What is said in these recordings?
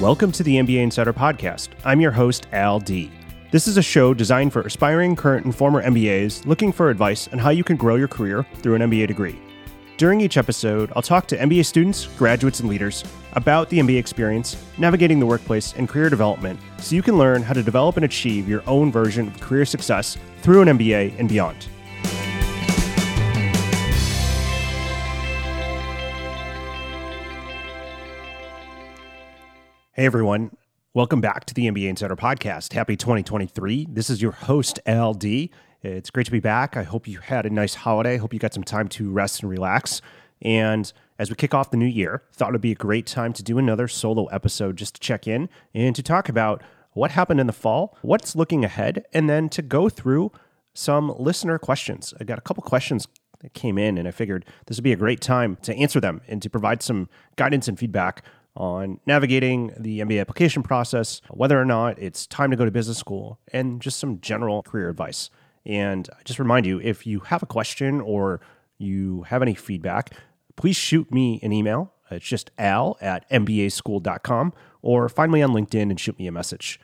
Welcome to the MBA Insider Podcast. I'm your host, Al D. This is a show designed for aspiring current and former MBAs looking for advice on how you can grow your career through an MBA degree. During each episode, I'll talk to MBA students, graduates, and leaders about the MBA experience, navigating the workplace, and career development so you can learn how to develop and achieve your own version of career success through an MBA and beyond. Hey everyone, welcome back to the MBA Insider Podcast. Happy 2023. This is your host, LD. It's great to be back. I hope you had a nice holiday. I hope you got some time to rest and relax. And as we kick off the new year, thought it'd be a great time to do another solo episode just to check in and to talk about what happened in the fall, what's looking ahead, and then to go through some listener questions. I got a couple questions that came in, and I figured this would be a great time to answer them and to provide some guidance and feedback on navigating the MBA application process, whether or not it's time to go to business school, and just some general career advice. And I just remind you if you have a question or you have any feedback, please shoot me an email. It's just al at mbaschool.com or find me on LinkedIn and shoot me a message.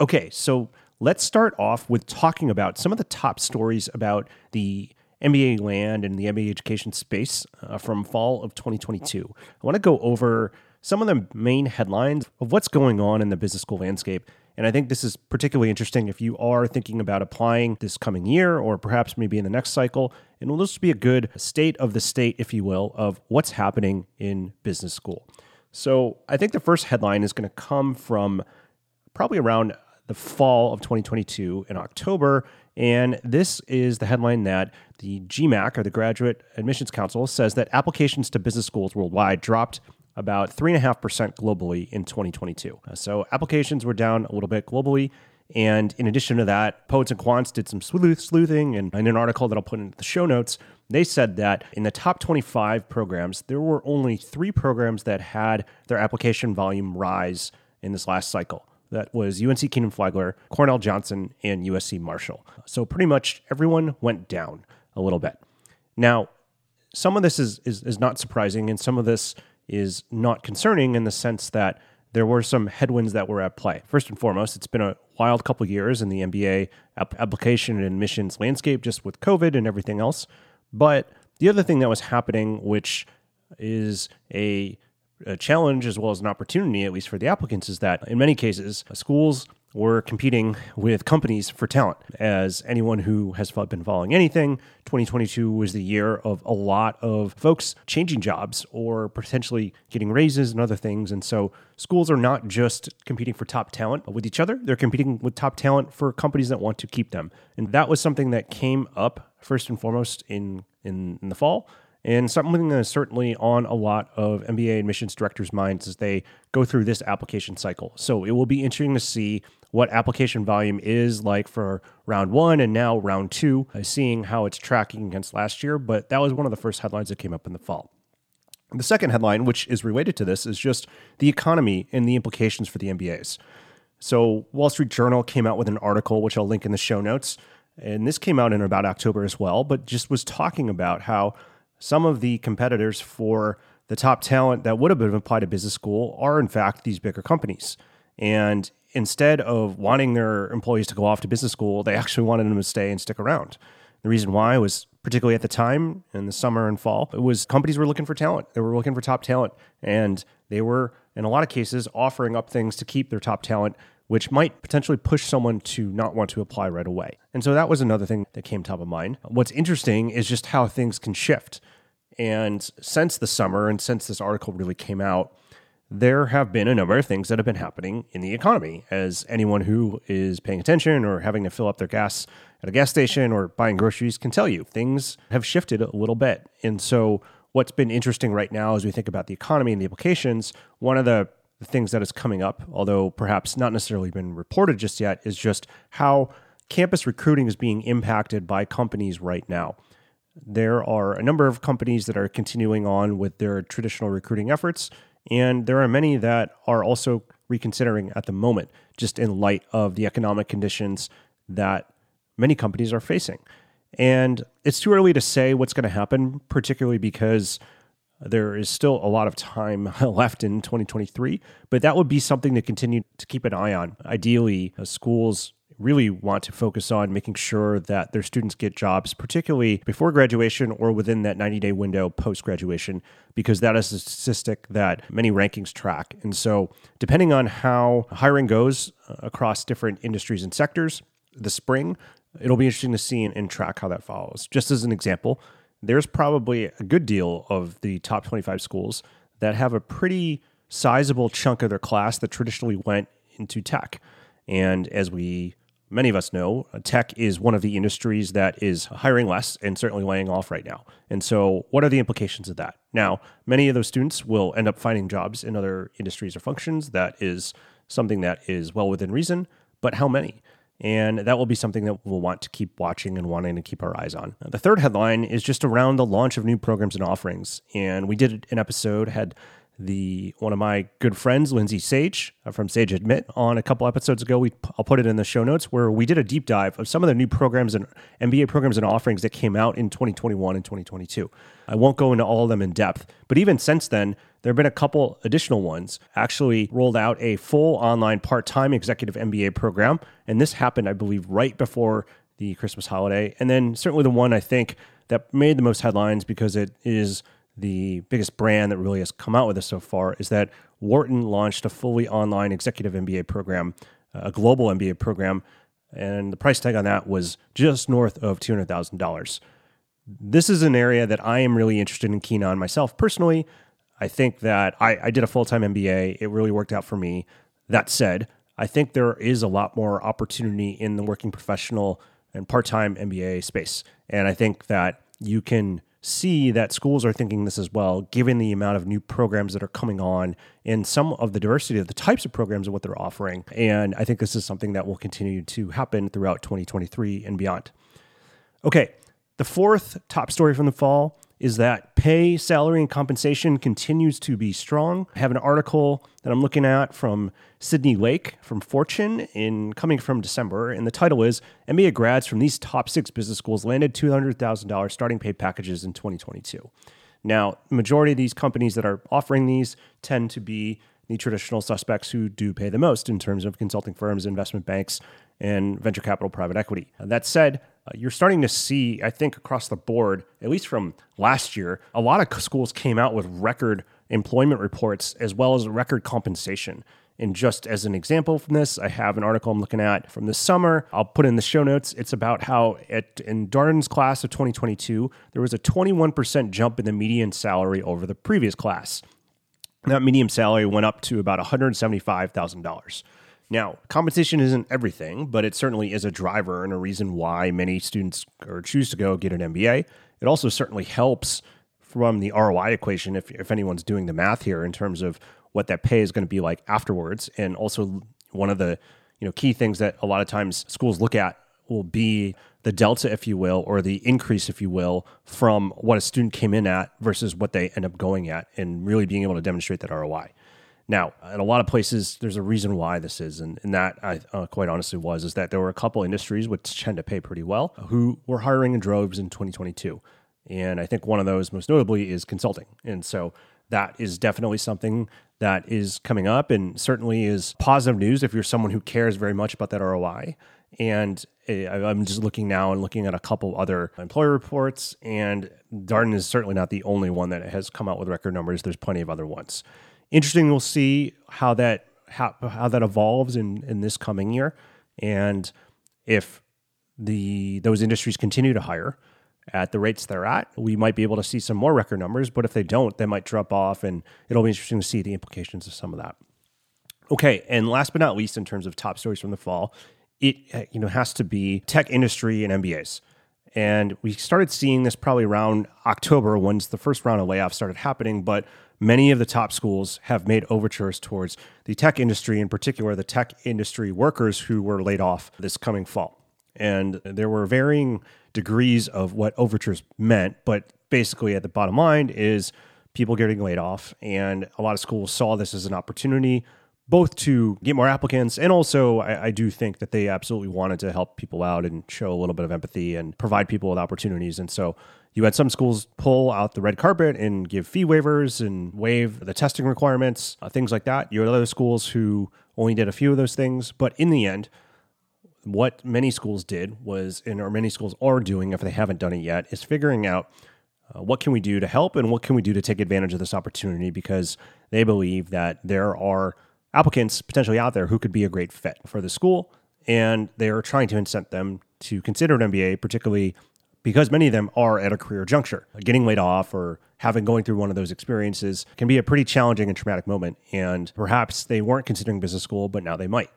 Okay, so let's start off with talking about some of the top stories about the MBA land and the MBA education space uh, from fall of 2022. I want to go over some of the main headlines of what's going on in the business school landscape. And I think this is particularly interesting if you are thinking about applying this coming year or perhaps maybe in the next cycle. And will just be a good state of the state, if you will, of what's happening in business school. So I think the first headline is going to come from probably around the fall of 2022 in October. And this is the headline that the GMAC, or the Graduate Admissions Council, says that applications to business schools worldwide dropped about 3.5% globally in 2022. Uh, so applications were down a little bit globally. And in addition to that, Poets and Quants did some sleuth, sleuthing. And in an article that I'll put in the show notes, they said that in the top 25 programs, there were only three programs that had their application volume rise in this last cycle. That was UNC Kenan-Flagler, Cornell Johnson, and USC Marshall. So pretty much everyone went down a little bit. Now, some of this is, is, is not surprising, and some of this is not concerning in the sense that there were some headwinds that were at play. First and foremost, it's been a wild couple years in the MBA application and admissions landscape, just with COVID and everything else. But the other thing that was happening, which is a, a challenge as well as an opportunity, at least for the applicants, is that in many cases, schools we're competing with companies for talent. As anyone who has been following anything, 2022 was the year of a lot of folks changing jobs or potentially getting raises and other things. And so schools are not just competing for top talent with each other, they're competing with top talent for companies that want to keep them. And that was something that came up first and foremost in, in, in the fall and something that is certainly on a lot of MBA admissions directors' minds as they go through this application cycle. So it will be interesting to see what application volume is like for round one and now round two, uh, seeing how it's tracking against last year. But that was one of the first headlines that came up in the fall. The second headline, which is related to this, is just the economy and the implications for the MBAs. So, Wall Street Journal came out with an article, which I'll link in the show notes. And this came out in about October as well, but just was talking about how some of the competitors for the top talent that would have been applied to business school are, in fact, these bigger companies. And instead of wanting their employees to go off to business school, they actually wanted them to stay and stick around. The reason why was particularly at the time in the summer and fall, it was companies were looking for talent. They were looking for top talent. And they were, in a lot of cases, offering up things to keep their top talent, which might potentially push someone to not want to apply right away. And so that was another thing that came top of mind. What's interesting is just how things can shift. And since the summer and since this article really came out, there have been a number of things that have been happening in the economy. As anyone who is paying attention or having to fill up their gas at a gas station or buying groceries can tell you, things have shifted a little bit. And so, what's been interesting right now as we think about the economy and the implications, one of the things that is coming up, although perhaps not necessarily been reported just yet, is just how campus recruiting is being impacted by companies right now. There are a number of companies that are continuing on with their traditional recruiting efforts, and there are many that are also reconsidering at the moment, just in light of the economic conditions that many companies are facing. And it's too early to say what's going to happen, particularly because There is still a lot of time left in 2023, but that would be something to continue to keep an eye on. Ideally, uh, schools really want to focus on making sure that their students get jobs, particularly before graduation or within that 90 day window post graduation, because that is a statistic that many rankings track. And so, depending on how hiring goes uh, across different industries and sectors the spring, it'll be interesting to see and, and track how that follows. Just as an example, there's probably a good deal of the top 25 schools that have a pretty sizable chunk of their class that traditionally went into tech. And as we many of us know, tech is one of the industries that is hiring less and certainly laying off right now. And so, what are the implications of that? Now, many of those students will end up finding jobs in other industries or functions. That is something that is well within reason, but how many? And that will be something that we'll want to keep watching and wanting to keep our eyes on. The third headline is just around the launch of new programs and offerings. And we did an episode, had the one of my good friends, Lindsay Sage uh, from Sage Admit, on a couple episodes ago. We I'll put it in the show notes where we did a deep dive of some of the new programs and MBA programs and offerings that came out in 2021 and 2022. I won't go into all of them in depth, but even since then, there have been a couple additional ones. Actually, rolled out a full online part-time executive MBA program, and this happened, I believe, right before the Christmas holiday. And then certainly the one I think that made the most headlines because it is the biggest brand that really has come out with this so far is that Wharton launched a fully online executive MBA program, a global MBA program, and the price tag on that was just north of $200,000. This is an area that I am really interested and keen on myself personally. I think that I, I did a full time MBA, it really worked out for me. That said, I think there is a lot more opportunity in the working professional and part time MBA space. And I think that you can see that schools are thinking this as well, given the amount of new programs that are coming on and some of the diversity of the types of programs and what they're offering. And I think this is something that will continue to happen throughout 2023 and beyond. Okay, the fourth top story from the fall is that pay, salary, and compensation continues to be strong. I have an article that I'm looking at from Sydney Lake from Fortune in coming from December, and the title is MBA grads from these top six business schools landed $200,000 starting pay packages in 2022. Now, the majority of these companies that are offering these tend to be the traditional suspects who do pay the most in terms of consulting firms, investment banks, and venture capital private equity. That said, uh, you're starting to see, I think, across the board, at least from last year, a lot of schools came out with record employment reports as well as record compensation. And just as an example from this, I have an article I'm looking at from this summer. I'll put in the show notes. It's about how at, in Darden's class of 2022, there was a 21% jump in the median salary over the previous class. That median salary went up to about $175,000. Now, competition isn't everything, but it certainly is a driver and a reason why many students or choose to go get an MBA. It also certainly helps from the ROI equation if, if anyone's doing the math here in terms of what that pay is going to be like afterwards. And also one of the you know key things that a lot of times schools look at will be the delta, if you will, or the increase, if you will, from what a student came in at versus what they end up going at, and really being able to demonstrate that ROI. Now, in a lot of places, there's a reason why this is, and, and that I uh, quite honestly was is that there were a couple industries which tend to pay pretty well who were hiring in droves in 2022, and I think one of those most notably is consulting, and so that is definitely something that is coming up, and certainly is positive news if you're someone who cares very much about that ROI. And eh, I'm just looking now and looking at a couple other employer reports, and Darden is certainly not the only one that has come out with record numbers. There's plenty of other ones interesting. We'll see how that how, how that evolves in in this coming year, and if the those industries continue to hire at the rates they're at, we might be able to see some more record numbers. But if they don't, they might drop off, and it'll be interesting to see the implications of some of that. Okay, and last but not least, in terms of top stories from the fall, it you know has to be tech industry and MBAs. And we started seeing this probably around October once the first round of layoffs started happening. But many of the top schools have made overtures towards the tech industry, in particular, the tech industry workers who were laid off this coming fall. And there were varying degrees of what overtures meant, but basically, at the bottom line, is people getting laid off. And a lot of schools saw this as an opportunity both to get more applicants and also I, I, do think that they absolutely wanted to help people out and show a little bit of empathy and provide people with opportunities and so You had some schools pull out the red carpet and give fee waivers and waive the testing requirements, uh, things like that. You had other schools who only did a few of those things. But in the end, what many schools did was, and or many schools are doing, if they haven't done it yet, is figuring out uh, what can we do to help and what can we do to take advantage of this opportunity because they believe that there are applicants potentially out there who could be a great fit for the school and they're trying to incent them to consider an MBA, particularly because many of them are at a career juncture. Getting laid off or having going through one of those experiences can be a pretty challenging and traumatic moment. And perhaps they weren't considering business school, but now they might.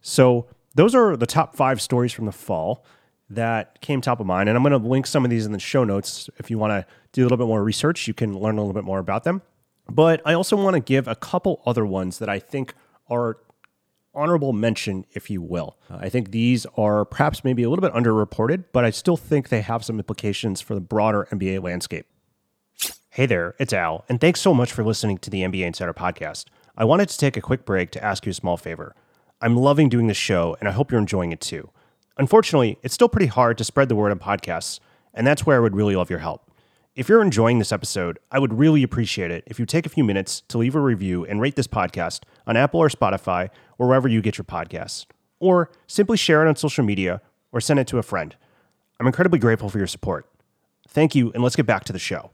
So, those are the top five stories from the fall that came top of mind. And I'm going to link some of these in the show notes. If you want to do a little bit more research, you can learn a little bit more about them. But I also want to give a couple other ones that I think are honorable mention, if you will. I think these are perhaps maybe a little bit underreported, but I still think they have some implications for the broader MBA landscape. Hey there, it's Al, and thanks so much for listening to the MBA Insider podcast. I wanted to take a quick break to ask you a small favor. I'm loving doing this show, and I hope you're enjoying it too. Unfortunately, it's still pretty hard to spread the word on podcasts, and that's where I would really love your help. If you're enjoying this episode, I would really appreciate it if you take a few minutes to leave a review and rate this podcast on Apple or Spotify or wherever you get your podcasts. Or simply share it on social media or send it to a friend. I'm incredibly grateful for your support. Thank you, and let's get back to the show.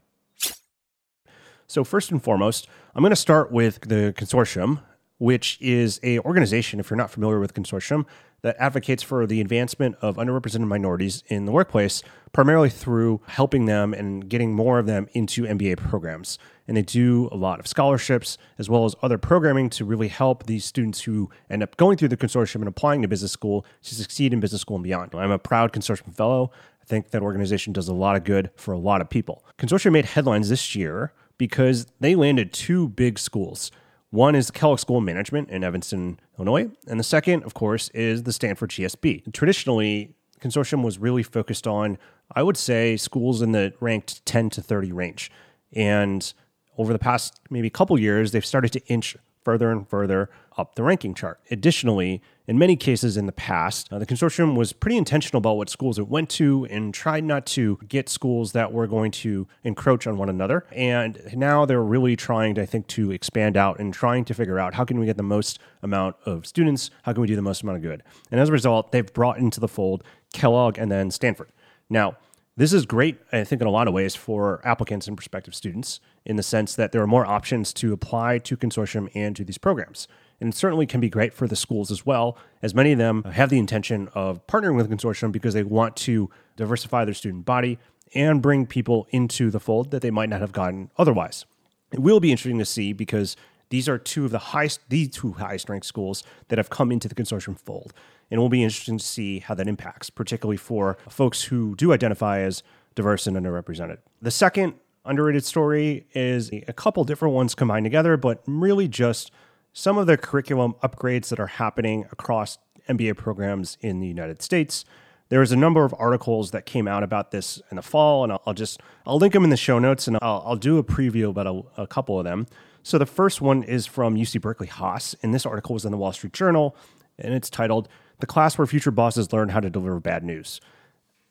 So, first and foremost, I'm going to start with the consortium, which is a organization, if you're not familiar with consortium, that advocates for the advancement of underrepresented minorities in the workplace, primarily through helping them and getting more of them into MBA programs. And they do a lot of scholarships as well as other programming to really help these students who end up going through the consortium and applying to business school to succeed in business school and beyond. I'm a proud consortium fellow. I think that organization does a lot of good for a lot of people. Consortium made headlines this year because they landed two big schools one is Kellogg School of Management in Evanston, Illinois, and the second, of course, is the Stanford GSB. Traditionally, consortium was really focused on, I would say, schools in the ranked 10 to 30 range. And over the past maybe couple years, they've started to inch further and further up the ranking chart. Additionally, in many cases in the past, uh, the consortium was pretty intentional about what schools it went to and tried not to get schools that were going to encroach on one another. And now they're really trying, to, I think, to expand out and trying to figure out how can we get the most amount of students, how can we do the most amount of good. And as a result, they've brought into the fold Kellogg and then Stanford. Now, this is great, I think, in a lot of ways for applicants and prospective students in the sense that there are more options to apply to consortium and to these programs. And it certainly can be great for the schools as well, as many of them have the intention of partnering with consortium because they want to diversify their student body and bring people into the fold that they might not have gotten otherwise. It will be interesting to see because these are two of the highest, the two highest ranked schools that have come into the consortium fold. And it will be interesting to see how that impacts, particularly for folks who do identify as diverse and underrepresented. The second underrated story is a couple different ones combined together, but really just some of the curriculum upgrades that are happening across MBA programs in the United States. There was a number of articles that came out about this in the fall, and I'll, I'll just I'll link them in the show notes, and I'll, I'll do a preview about a, a couple of them. So the first one is from UC Berkeley Haas, and this article was in the Wall Street Journal, and it's titled "The Class Where Future Bosses Learn How to Deliver Bad News."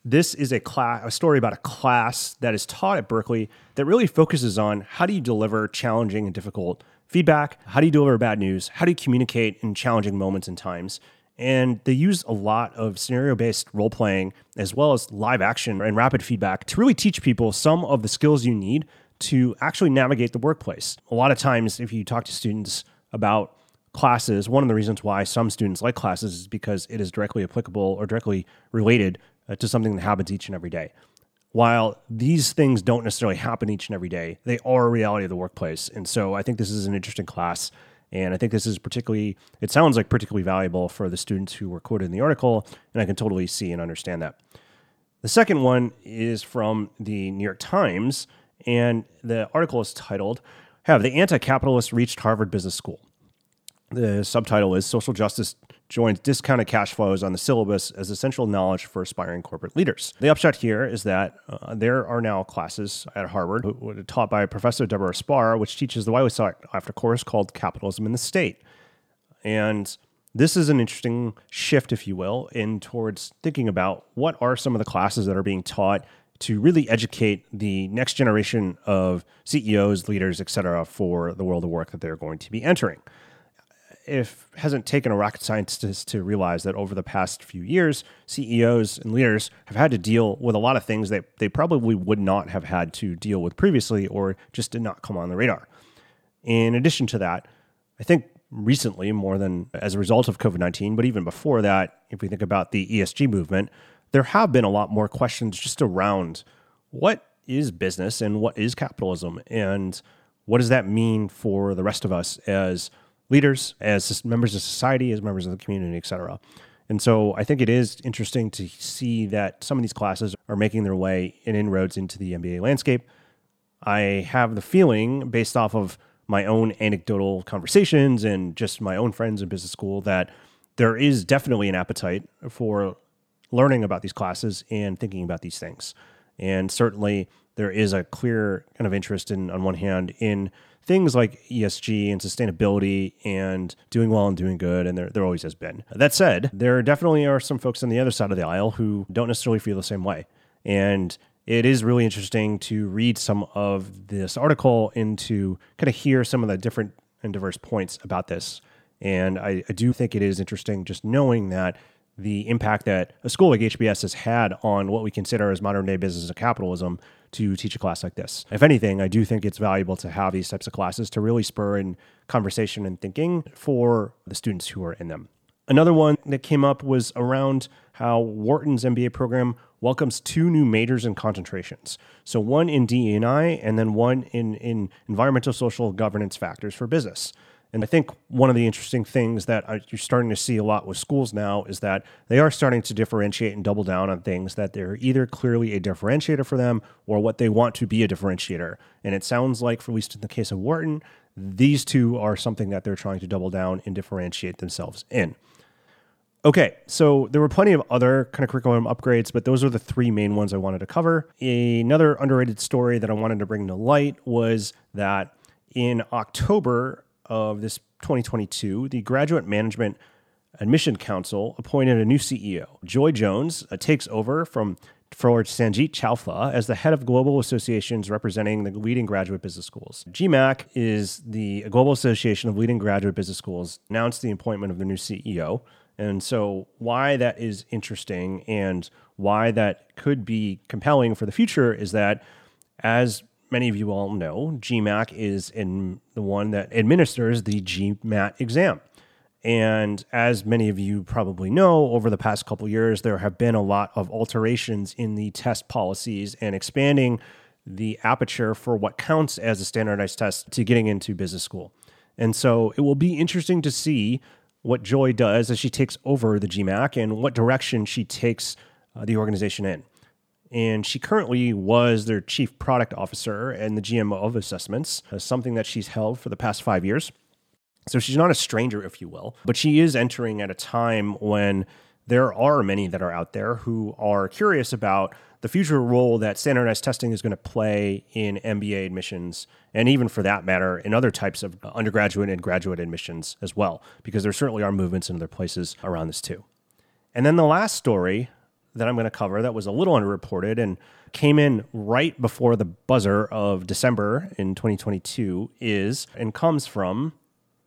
This is a class, a story about a class that is taught at Berkeley that really focuses on how do you deliver challenging and difficult feedback, how do you deliver bad news, how do you communicate in challenging moments and times. And they use a lot of scenario based role playing as well as live action and rapid feedback to really teach people some of the skills you need to actually navigate the workplace. A lot of times, if you talk to students about classes, one of the reasons why some students like classes is because it is directly applicable or directly related uh, to something that happens each and every day. While these things don't necessarily happen each and every day, they are a reality of the workplace. And so I think this is an interesting class. And I think this is particularly, it sounds like particularly valuable for the students who were quoted in the article. And I can totally see and understand that. The second one is from the New York Times. And the article is titled, Have the Anti Capitalists Reached Harvard Business School? The subtitle is Social Justice Joins Discounted Cash Flows on the Syllabus as Essential Knowledge for Aspiring Corporate Leaders. The upshot here is that uh, there are now classes at Harvard taught by Professor Deborah Spar, which teaches the widely sought after course called Capitalism in the State. And this is an interesting shift, if you will, in towards thinking about what are some of the classes that are being taught to really educate the next generation of CEOs, leaders, et cetera, for the world of work that they're going to be entering. If hasn't taken a rocket scientist to realize that over the past few years, CEOs and leaders have had to deal with a lot of things that they probably would not have had to deal with previously or just did not come on the radar. In addition to that, I think recently, more than as a result of COVID 19, but even before that, if we think about the ESG movement, there have been a lot more questions just around what is business and what is capitalism and what does that mean for the rest of us as leaders, as members of society, as members of the community, et cetera. And so I think it is interesting to see that some of these classes are making their way in inroads into the MBA landscape. I have the feeling, based off of my own anecdotal conversations and just my own friends in business school, that there is definitely an appetite for learning about these classes and thinking about these things. And certainly there is a clear kind of interest in, on one hand, in things like ESG and sustainability and doing well and doing good, and there, there always has been. That said, there definitely are some folks on the other side of the aisle who don't necessarily feel the same way. And it is really interesting to read some of this article and to kind of hear some of the different and diverse points about this. And I, I do think it is interesting just knowing that the impact that a school like HBS has had on what we consider as modern day business and capitalism to teach a class like this. If anything, I do think it's valuable to have these types of classes to really spur in conversation and thinking for the students who are in them. Another one that came up was around how Wharton's MBA program welcomes two new majors and concentrations. So one in DE&I and then one in, in environmental social governance factors for business. And I think one of the interesting things that you're starting to see a lot with schools now is that they are starting to differentiate and double down on things that they're either clearly a differentiator for them or what they want to be a differentiator. And it sounds like, for at least in the case of Wharton, these two are something that they're trying to double down and differentiate themselves in. Okay, so there were plenty of other kind of curriculum upgrades, but those are the three main ones I wanted to cover. Another underrated story that I wanted to bring to light was that in October of this 2022, the Graduate Management Admission Council appointed a new CEO. Joy Jones uh, takes over from for Sangeet Chowfla as the head of global associations representing the leading graduate business schools. GMAC is the Global Association of Leading Graduate Business Schools, announced the appointment of the new CEO. And so, why that is interesting and why that could be compelling for the future is that, as many of you all know, GMAC is in the one that administers the GMAT exam. And as many of you probably know, over the past couple years, there have been a lot of alterations in the test policies and expanding the aperture for what counts as a standardized test to getting into business school. And so it will be interesting to see what Joy does as she takes over the GMAC and what direction she takes uh, the organization in and she currently was their chief product officer and the GM of assessments, uh, something that she's held for the past five years. So she's not a stranger, if you will, but she is entering at a time when there are many that are out there who are curious about the future role that standardized testing is going to play in MBA admissions, and even for that matter, in other types of undergraduate and graduate admissions as well, because there certainly are movements in other places around this too. And then the last story that I'm going to cover that was a little underreported and came in right before the buzzer of December in 2022 is and comes from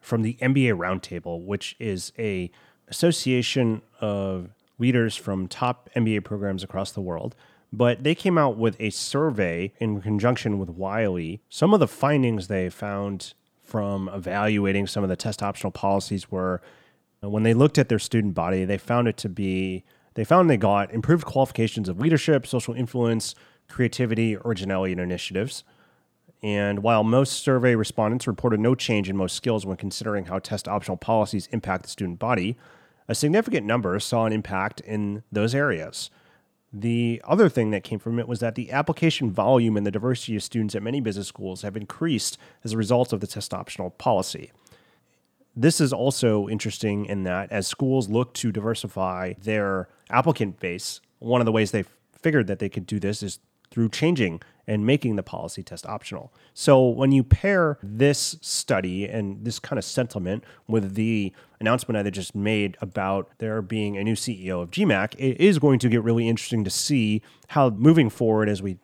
from the MBA Roundtable, which is a association of leaders from top MBA programs across the world. But they came out with a survey in conjunction with Wiley. Some of the findings they found from evaluating some of the test optional policies were when they looked at their student body, they found it to be they found they got improved qualifications of leadership, social influence, creativity, originality, and initiatives. And while most survey respondents reported no change in most skills when considering how test optional policies impact the student body, a significant number saw an impact in those areas. The other thing that came from it was that the application volume and the diversity of students at many business schools have increased as a result of the test optional policy. This is also interesting in that as schools look to diversify their applicant base, one of the ways they figured that they could do this is through changing and making the policy test optional. So when you pair this study and this kind of sentiment with the announcement I just made about there being a new CEO of GMAC, it is going to get really interesting to see how moving forward as we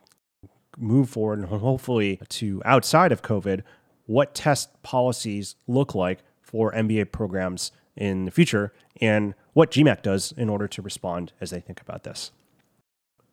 move forward and hopefully to outside of COVID, what test policies look like for MBA programs in the future and what GMAC does in order to respond as they think about this.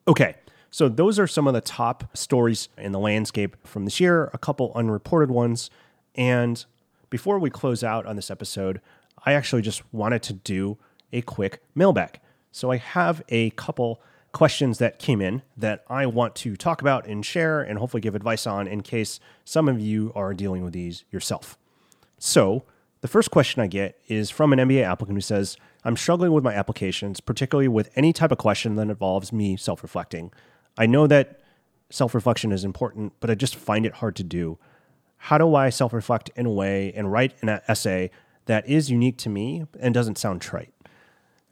Okay, so those are some of the top stories in the landscape from this year, a couple unreported ones. And before we close out on this episode, I actually just wanted to do a quick mailbag. So I have a couple questions that came in that I want to talk about and share and hopefully give advice on in case some of you are dealing with these yourself. So, the first question I get is from an MBA applicant who says, I'm struggling with my applications, particularly with any type of question that involves me self reflecting. I know that self reflection is important, but I just find it hard to do. How do I self reflect in a way and write an essay that is unique to me and doesn't sound trite?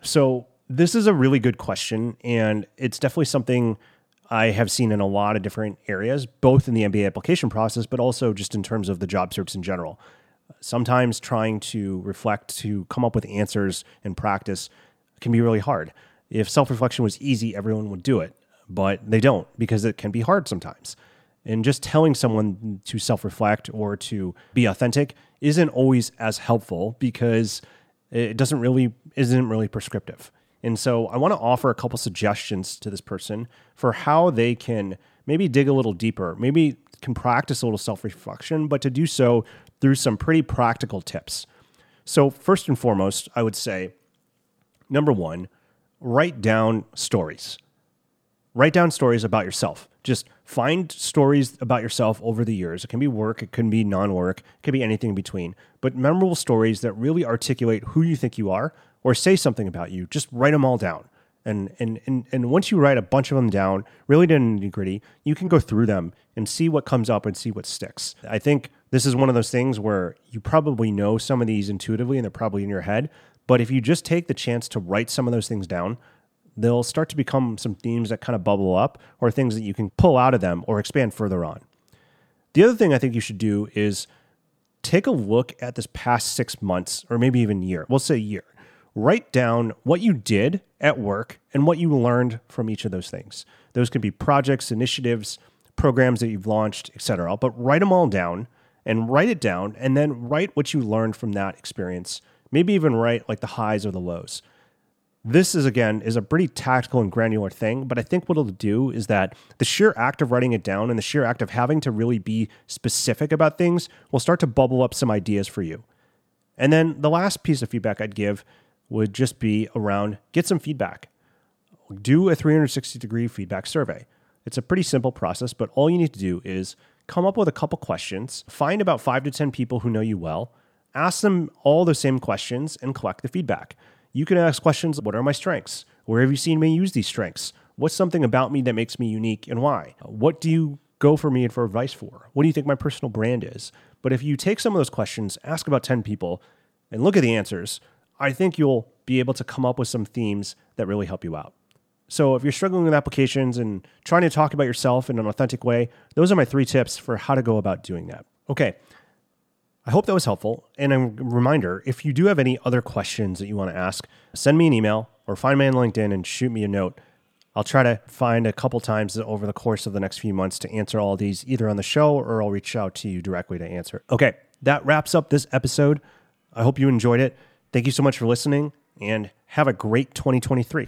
So, this is a really good question, and it's definitely something I have seen in a lot of different areas, both in the MBA application process, but also just in terms of the job search in general. Sometimes trying to reflect, to come up with answers in practice can be really hard. If self reflection was easy, everyone would do it, but they don't because it can be hard sometimes. And just telling someone to self reflect or to be authentic isn't always as helpful because it doesn't really isn't really prescriptive. And so I want to offer a couple suggestions to this person for how they can maybe dig a little deeper, maybe can practice a little self reflection, but to do so through some pretty practical tips. So, first and foremost, I would say number one, write down stories. Write down stories about yourself. Just find stories about yourself over the years. It can be work, it can be non work, it can be anything in between, but memorable stories that really articulate who you think you are or say something about you, just write them all down. And, and, and, and once you write a bunch of them down, really to nitty gritty, you can go through them and see what comes up and see what sticks. I think this is one of those things where you probably know some of these intuitively and they're probably in your head. But if you just take the chance to write some of those things down, they'll start to become some themes that kind of bubble up or things that you can pull out of them or expand further on. The other thing I think you should do is take a look at this past six months or maybe even year. We'll say year write down what you did at work and what you learned from each of those things. Those could be projects, initiatives, programs that you've launched, etc. But write them all down and write it down and then write what you learned from that experience. Maybe even write like the highs or the lows. This is again is a pretty tactical and granular thing, but I think what it'll do is that the sheer act of writing it down and the sheer act of having to really be specific about things will start to bubble up some ideas for you. And then the last piece of feedback I'd give would just be around get some feedback. Do a 360 degree feedback survey. It's a pretty simple process, but all you need to do is come up with a couple questions, find about five to 10 people who know you well, ask them all the same questions, and collect the feedback. You can ask questions What are my strengths? Where have you seen me use these strengths? What's something about me that makes me unique and why? What do you go for me and for advice for? What do you think my personal brand is? But if you take some of those questions, ask about 10 people, and look at the answers, I think you'll be able to come up with some themes that really help you out. So if you're struggling with applications and trying to talk about yourself in an authentic way, those are my three tips for how to go about doing that. Okay. I hope that was helpful. And a reminder if you do have any other questions that you want to ask, send me an email or find me on LinkedIn and shoot me a note. I'll try to find a couple times over the course of the next few months to answer all these either on the show or I'll reach out to you directly to answer. Okay, that wraps up this episode. I hope you enjoyed it. Thank you so much for listening and have a great 2023.